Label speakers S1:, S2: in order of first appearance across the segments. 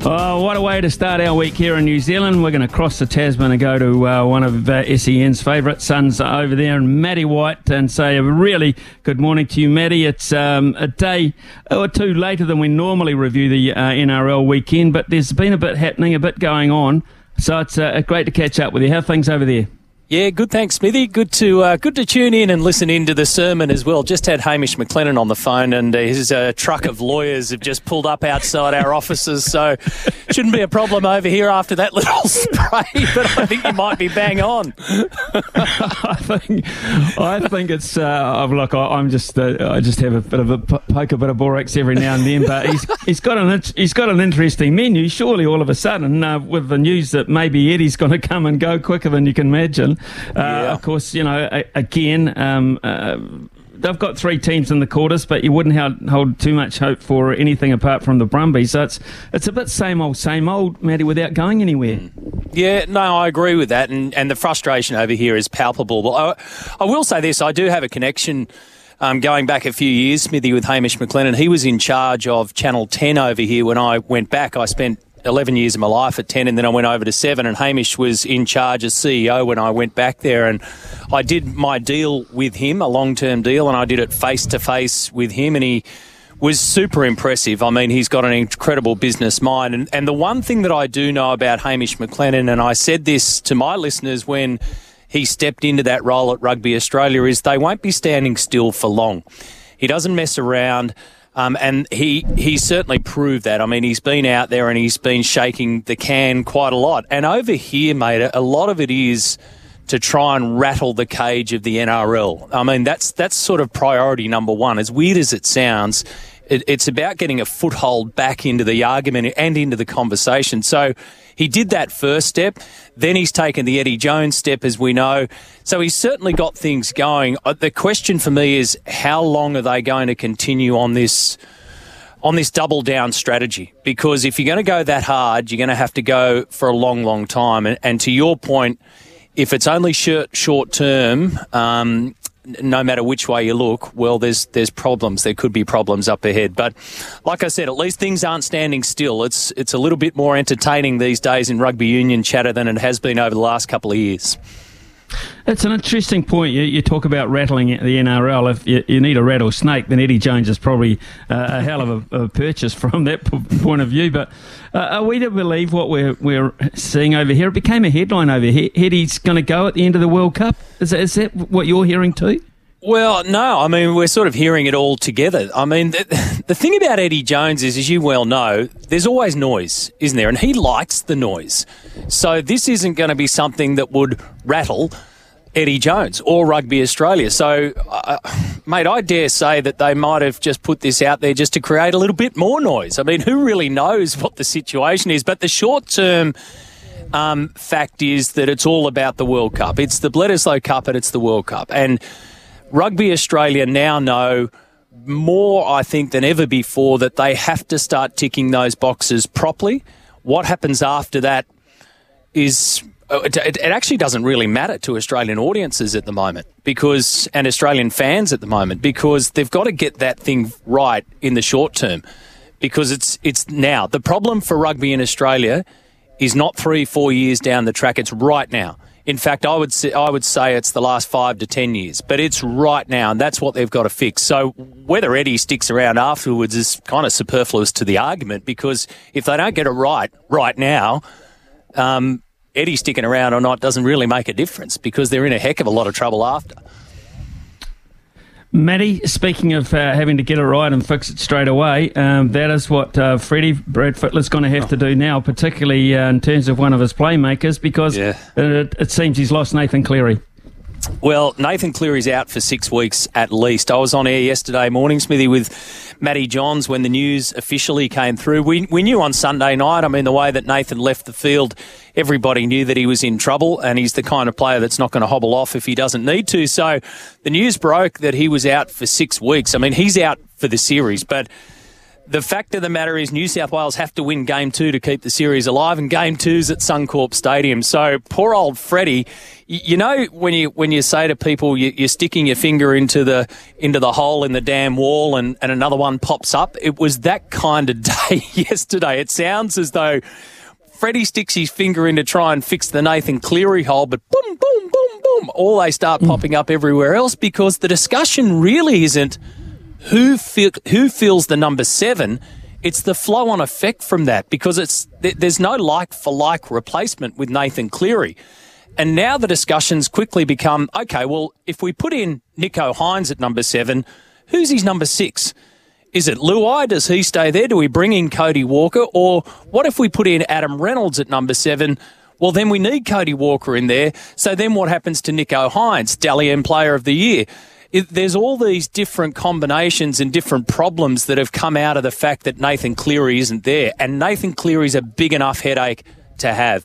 S1: Oh, what a way to start our week here in New Zealand. We're going to cross the Tasman and go to uh, one of uh, SEN's favourite sons over there, and Matty White, and say a really good morning to you, Matty. It's um, a day or two later than we normally review the uh, NRL weekend, but there's been a bit happening, a bit going on. So it's uh, great to catch up with you. How things over there?
S2: Yeah, good. Thanks, Smithy. Good to uh, good to tune in and listen into the sermon as well. Just had Hamish McLennan on the phone, and uh, his uh, truck of lawyers have just pulled up outside our offices, so shouldn't be a problem over here after that little spray. But I think you might be bang on.
S1: I think I think it's uh, look. I, am just uh, I just have a bit of a poke a bit of borax every now and then, but he's he's got an he's got an interesting menu. Surely, all of a sudden, uh, with the news that maybe Eddie's going to come and go quicker than you can imagine. Uh, yeah. Of course, you know, again, um, uh, they've got three teams in the quarters, but you wouldn't hold too much hope for anything apart from the Brumbies. So it's it's a bit same old, same old, Matty, without going anywhere.
S2: Yeah, no, I agree with that, and and the frustration over here is palpable. But I, I will say this: I do have a connection. Um, going back a few years, Smithy, with Hamish McLennan, he was in charge of Channel 10 over here when I went back. I spent 11 years of my life at 10 and then I went over to 7 and Hamish was in charge as CEO when I went back there and I did my deal with him, a long-term deal and I did it face to face with him and he was super impressive. I mean, he's got an incredible business mind and, and the one thing that I do know about Hamish McLennan and I said this to my listeners when he stepped into that role at Rugby Australia is they won't be standing still for long. He doesn't mess around. Um, and he he certainly proved that. I mean, he's been out there and he's been shaking the can quite a lot. And over here, mate, a lot of it is to try and rattle the cage of the NRL. I mean, that's that's sort of priority number one. As weird as it sounds, it, it's about getting a foothold back into the argument and into the conversation. So he did that first step. Then he's taken the Eddie Jones step, as we know. So he's certainly got things going. Uh, the question for me is how long are they going to continue on this? on this double down strategy because if you're going to go that hard, you're going to have to go for a long, long time. And, and to your point, if it's only short, short term, um, no matter which way you look, well, there's there's problems. There could be problems up ahead. But like I said, at least things aren't standing still. It's it's a little bit more entertaining these days in rugby union chatter than it has been over the last couple of years.
S1: It's an interesting point. You, you, talk about rattling the NRL. If you, you, need a rattlesnake, then Eddie Jones is probably uh, a hell of a, a, purchase from that point of view. But uh, are we to believe what we're, we're seeing over here? It became a headline over here. Eddie's going to go at the end of the World Cup. Is that, is that what you're hearing too?
S2: Well, no. I mean, we're sort of hearing it all together. I mean, the, the, thing about Eddie Jones is, as you well know, there's always noise, isn't there? And he likes the noise. So this isn't going to be something that would rattle Eddie Jones or Rugby Australia. So, uh, mate, I dare say that they might have just put this out there just to create a little bit more noise. I mean, who really knows what the situation is? But the short term um, fact is that it's all about the World Cup. It's the Bledisloe Cup and it's the World Cup. And Rugby Australia now know more, I think, than ever before that they have to start ticking those boxes properly. What happens after that is uh, it, it, actually doesn't really matter to Australian audiences at the moment because and Australian fans at the moment because they've got to get that thing right in the short term because it's it's now. The problem for rugby in Australia is not three four years down the track. It's right now in fact I would say, I would say it's the last 5 to 10 years but it's right now and that's what they've got to fix so whether Eddie sticks around afterwards is kind of superfluous to the argument because if they don't get it right right now um, Eddie sticking around or not doesn't really make a difference because they're in a heck of a lot of trouble after.
S1: Matty, speaking of uh, having to get it right and fix it straight away, um, that is what uh, Freddie Brad Fittler's going to have to do now, particularly uh, in terms of one of his playmakers, because yeah. it, it, seems he's lost Nathan Cleary.
S2: Well, Nathan Cleary's out for six weeks at least. I was on air yesterday morning, Smithy, with Matty Johns when the news officially came through. We, we knew on Sunday night, I mean, the way that Nathan left the field, everybody knew that he was in trouble, and he's the kind of player that's not going to hobble off if he doesn't need to. So the news broke that he was out for six weeks. I mean, he's out for the series, but the fact of the matter is New South Wales have to win game two to keep the series alive, and game two's at Suncorp Stadium. So poor old Freddie, you know when you when you say to people you, are sticking your finger into the into the hole in the dam wall, and, and another one pops up. It was that kind of day yesterday. It sounds as though Freddie sticks his finger in to try and fix the Nathan Cleary hole, but boom, boom, boom, boom, all they start mm. popping up everywhere else because the discussion really isn't who feel, who feels the number seven. It's the flow on effect from that because it's there's no like for like replacement with Nathan Cleary. And now the discussions quickly become okay, well, if we put in Nicho Hynes at number seven, who's his number six? Is it Luai? Does he stay there? Do we bring in Cody Walker? Or what if we put in Adam Reynolds at number seven? Well, then we need Cody Walker in there. So then what happens to Nicho Hynes, Dally M Player of the Year? It, there's all these different combinations and different problems that have come out of the fact that Nathan Cleary isn't there. And Nathan Cleary's a big enough headache to have.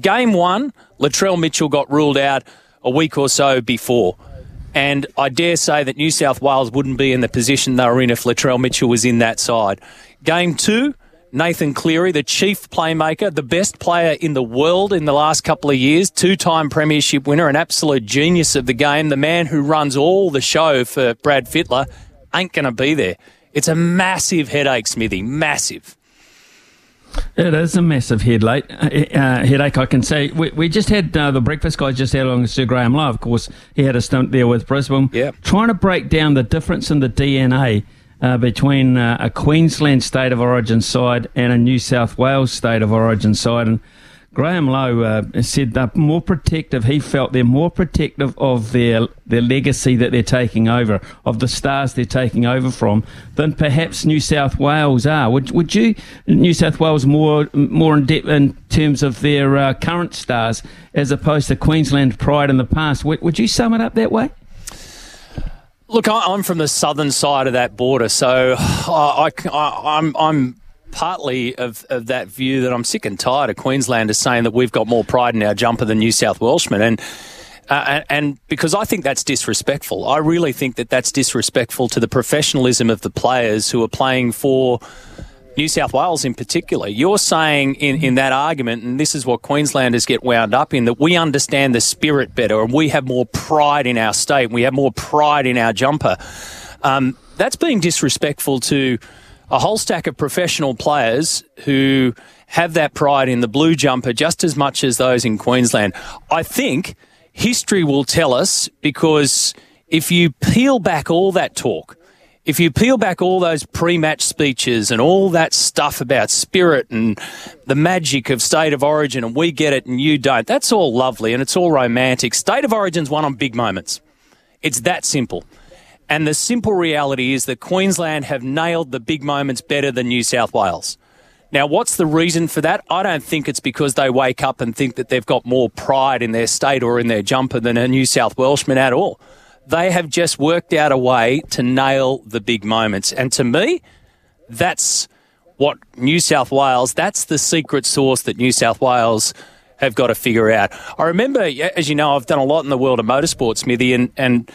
S2: Game one, Latrell Mitchell got ruled out a week or so before. And I dare say that New South Wales wouldn't be in the position they were in if Latrell Mitchell was in that side. Game two, Nathan Cleary, the chief playmaker, the best player in the world in the last couple of years, two time premiership winner, an absolute genius of the game, the man who runs all the show for Brad Fittler, ain't going to be there. It's a massive headache, Smithy, massive.
S1: It is a massive headache. Uh, uh, headache, I can say. We, we just had uh, the breakfast guys just had along Sir Graham Lowe. Of course, he had a stunt there with Brisbane.
S2: Yeah.
S1: Trying to break down the difference in the DNA uh, between uh, a Queensland state of origin side and a New South Wales state of origin side. And Graham Lowe uh, said they're more protective. He felt they're more protective of their their legacy that they're taking over, of the stars they're taking over from, than perhaps New South Wales are. Would would you New South Wales more more in depth in terms of their uh, current stars as opposed to Queensland pride in the past? Would, would you sum it up that way?
S2: Look, I'm from the southern side of that border, so I, I, I'm, I'm partly of, of that view that I'm sick and tired of Queenslanders saying that we've got more pride in our jumper than New South Welshmen, and uh, and, and because I think that's disrespectful. I really think that that's disrespectful to the professionalism of the players who are playing for New South Wales in particular. You're saying in, in that argument, and this is what Queenslanders get wound up in, that we understand the spirit better and we have more pride in our state, we have more pride in our jumper. Um, that's being disrespectful to a whole stack of professional players who have that pride in the blue jumper just as much as those in Queensland. I think history will tell us because if you peel back all that talk, if you peel back all those pre-match speeches and all that stuff about spirit and the magic of state of origin and we get it and you don't, that's all lovely and it's all romantic. State of origin's won on big moments. It's that simple. And the simple reality is that Queensland have nailed the big moments better than New South Wales. Now, what's the reason for that? I don't think it's because they wake up and think that they've got more pride in their state or in their jumper than a New South Welshman at all. They have just worked out a way to nail the big moments. And to me, that's what New South Wales, that's the secret sauce that New South Wales have got to figure out. I remember, as you know, I've done a lot in the world of motorsports, Smithy, and, and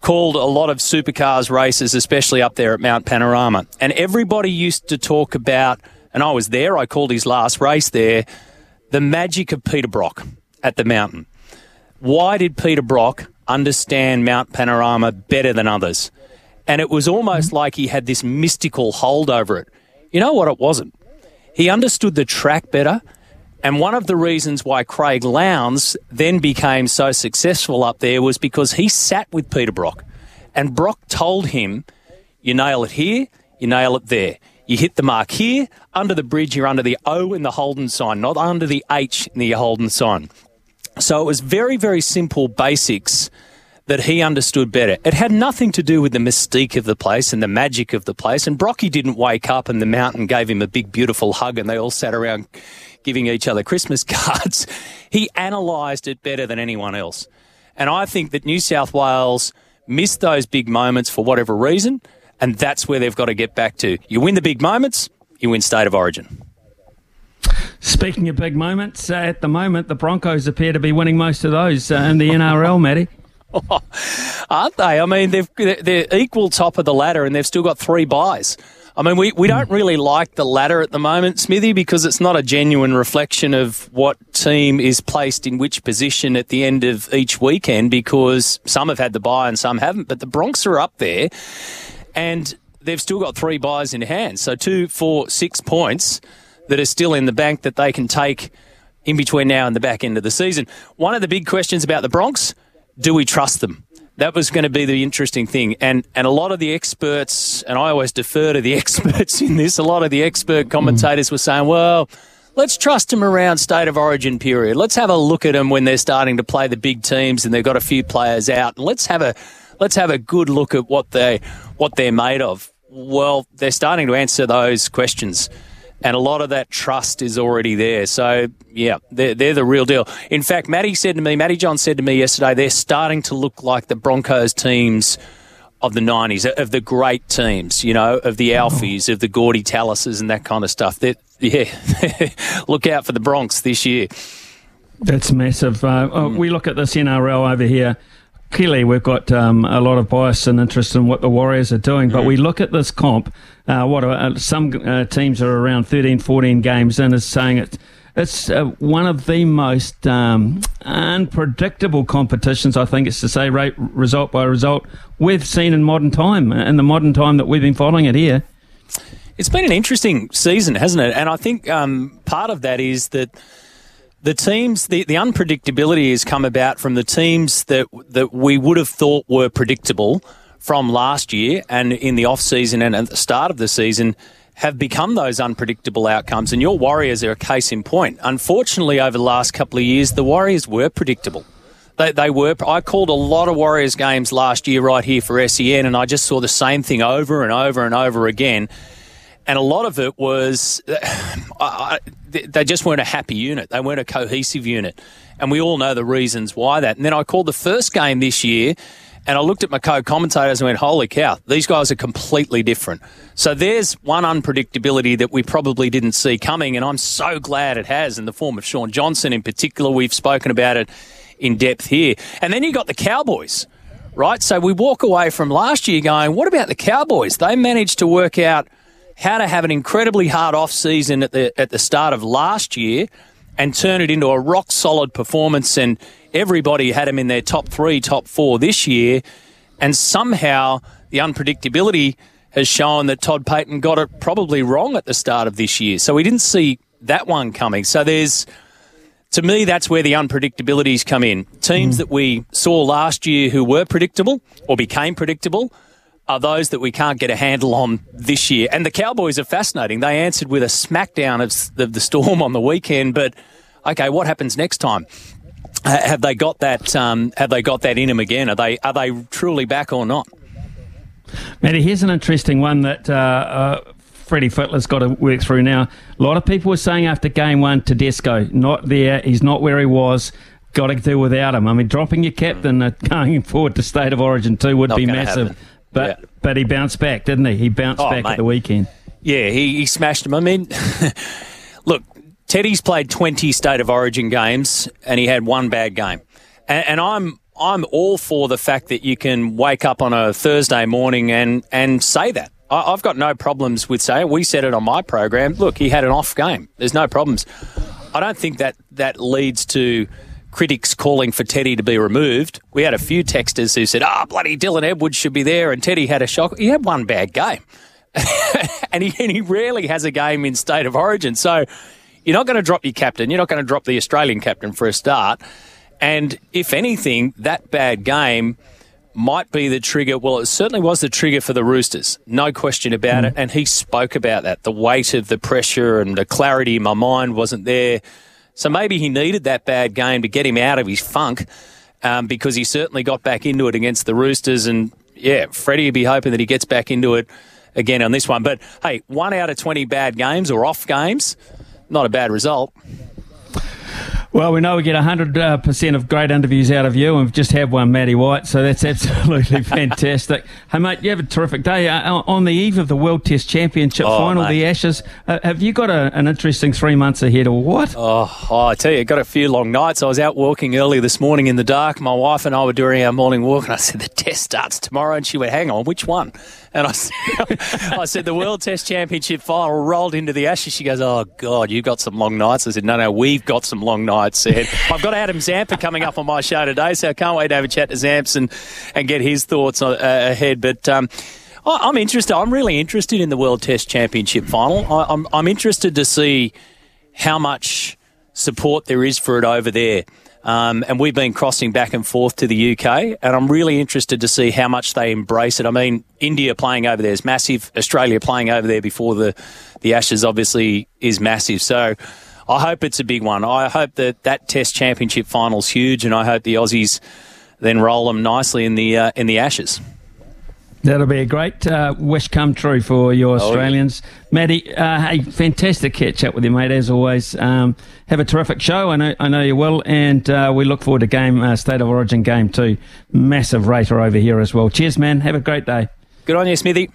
S2: called a lot of supercars races, especially up there at Mount Panorama. And everybody used to talk about, and I was there, I called his last race there, the magic of Peter Brock at the mountain. Why did Peter Brock understand Mount Panorama better than others. And it was almost like he had this mystical hold over it. You know what? It wasn't. He understood the track better. And one of the reasons why Craig Lowndes then became so successful up there was because he sat with Peter Brock. And Brock told him, you nail it here, you nail it there. You hit the mark here, under the bridge, you're under the O in the Holden sign, not under the H in the Holden sign. So it was very, very simple basics that he understood better. It had nothing to do with the mystique of the place and the magic of the place. And Brocky didn't wake up and the mountain gave him a big, beautiful hug and they all sat around giving each other Christmas cards. he analysed it better than anyone else. And I think that New South Wales missed those big moments for whatever reason, and that's where they've got to get back to. You win the big moments, you win state of origin.
S1: Speaking of big moments, uh, at the moment the Broncos appear to be winning most of those uh, in the NRL, Matty.
S2: Aren't they? I mean, they've, they're equal top of the ladder, and they've still got three byes. I mean, we, we don't really like the ladder at the moment, Smithy, because it's not a genuine reflection of what team is placed in which position at the end of each weekend, because some have had the bye and some haven't. But the Bronx are up there, and they've still got three byes in hand. So two, four, six points that are still in the bank that they can take in between now and the back end of the season. One of the big questions about the Bronx do we trust them? that was going to be the interesting thing. And and a lot of the experts, and I always defer to the experts in this. A lot of the expert mm. commentators were saying, well. Let's trust them around state of origin period. Let's have a look at them when they're starting to play the big teams and they've got a few players out. Let's have a let's have a good look at what they what they're made of. Well, they're starting to answer those questions and a lot of that trust is already there. So, yeah, they're, they're the real deal. In fact, Matty said to me, Matty John said to me yesterday, they're starting to look like the Broncos teams of the 90s, of the great teams, you know, of the Alfies, of the Gordy Tallises and that kind of stuff. That yeah, look out for the Bronx this year.
S1: That's massive. Uh, mm. We look at this NRL over here clearly we've got um, a lot of bias and interest in what the Warriors are doing, but mm. we look at this comp. Uh, what uh, some uh, teams are around 13, 14 games in, is saying it. It's uh, one of the most um, unpredictable competitions, I think it's to say, rate, result by result, we've seen in modern time, in the modern time that we've been following it here.
S2: It's been an interesting season, hasn't it? And I think um, part of that is that the teams, the, the unpredictability has come about from the teams that that we would have thought were predictable from last year and in the off season and at the start of the season have become those unpredictable outcomes. And your Warriors are a case in point. Unfortunately, over the last couple of years, the Warriors were predictable. They, they were. I called a lot of Warriors games last year right here for SEN, and I just saw the same thing over and over and over again and a lot of it was uh, they just weren't a happy unit. They weren't a cohesive unit, and we all know the reasons why that. And then I called the first game this year, and I looked at my co-commentators and went, "Holy cow, these guys are completely different." So there's one unpredictability that we probably didn't see coming, and I'm so glad it has in the form of Shaun Johnson in particular. We've spoken about it in depth here, and then you got the Cowboys. Right, so we walk away from last year going, what about the Cowboys? They managed to work out how to have an incredibly hard off season at the at the start of last year and turn it into a rock solid performance and everybody had him in their top 3 top 4 this year and somehow the unpredictability has shown that Todd Payten got it probably wrong at the start of this year so we didn't see that one coming so there's to me, that's where the unpredictabilities come in. Teams mm. that we saw last year who were predictable or became predictable are those that we can't get a handle on this year. And the Cowboys are fascinating. They answered with a smackdown of the Storm on the weekend, but okay, what happens next time? Have they got that? Um, have they got that in them again? Are they are they truly back or not?
S1: Matty, here's an interesting one that uh, uh, Freddie Fittler's got to work through now. A lot of people were saying after game one, Tedesco not there. He's not where he was. Got to do without him. I mean, dropping your captain uh, going forward to state of origin two would not be massive. Happen. But yeah. but he bounced back, didn't he? He bounced oh, back mate. at the weekend.
S2: Yeah, he, he smashed him. I mean, look, Teddy's played 20 state of origin games and he had one bad game. And, and, I'm I'm all for the fact that you can wake up on a Thursday morning and, and say that. I, have got no problems with saying We said it on my program. Look, he had an off game. There's no problems. I don't think that that leads to critics calling for Teddy to be removed. We had a few texters who said, "Ah, oh, bloody Dylan Edwards should be there," and Teddy had a shock. He had one bad game, and, he, and he rarely has a game in state of origin. So you're not going to drop your captain. You're not going to drop the Australian captain for a start. And if anything, that bad game might be the trigger. Well, it certainly was the trigger for the Roosters, no question about mm. it. And he spoke about that. The weight of the pressure and the clarity in my mind wasn't there so maybe he needed that bad game to get him out of his funk um, because he certainly got back into it against the Roosters. And yeah, Freddie would be hoping that he gets back into it again on this one. But hey, one out of 20 bad games or off games, not a bad result.
S1: Well, we know we get 100% uh, of great interviews out of you, and we've just had one, Matty White, so that's absolutely fantastic. Hey, mate, you have a terrific day. Uh, on the eve of the World Test Championship oh, final, mate. the Ashes, uh, have you got a, an interesting three months ahead or what?
S2: Oh, oh, I tell you, got a few long nights. I was out walking early this morning in the dark. My wife and I were doing our morning walk, and I said, The test starts tomorrow. And she went, Hang on, which one? And I said, I said, The World Test Championship final rolled into the Ashes. She goes, Oh, God, you've got some long nights. I said, No, no, we've got some long nights. And I've got Adam Zampa coming up on my show today, so I can't wait to have a chat to Zamps and, and get his thoughts uh, ahead. But, um, I'm interested. I'm really interested in the World Test Championship final. I'm, I'm interested to see how much support there is for it over there. Um, and we've been crossing back and forth to the UK, and I'm really interested to see how much they embrace it. I mean, India playing over there is massive. Australia playing over there before the, the Ashes obviously is massive. So I hope it's a big one. I hope that that Test Championship final's huge, and I hope the Aussies then roll them nicely in the uh, in the Ashes.
S1: That'll be a great uh, wish come true for your Australians. Oh, yeah. Matty, uh, hey, fantastic catch up with you, mate, as always. Um, have a terrific show. I know, I know you will. And uh, we look forward to game uh, State of Origin game two. Massive rater over here as well. Cheers, man. Have a great day.
S2: Good on you, Smithy.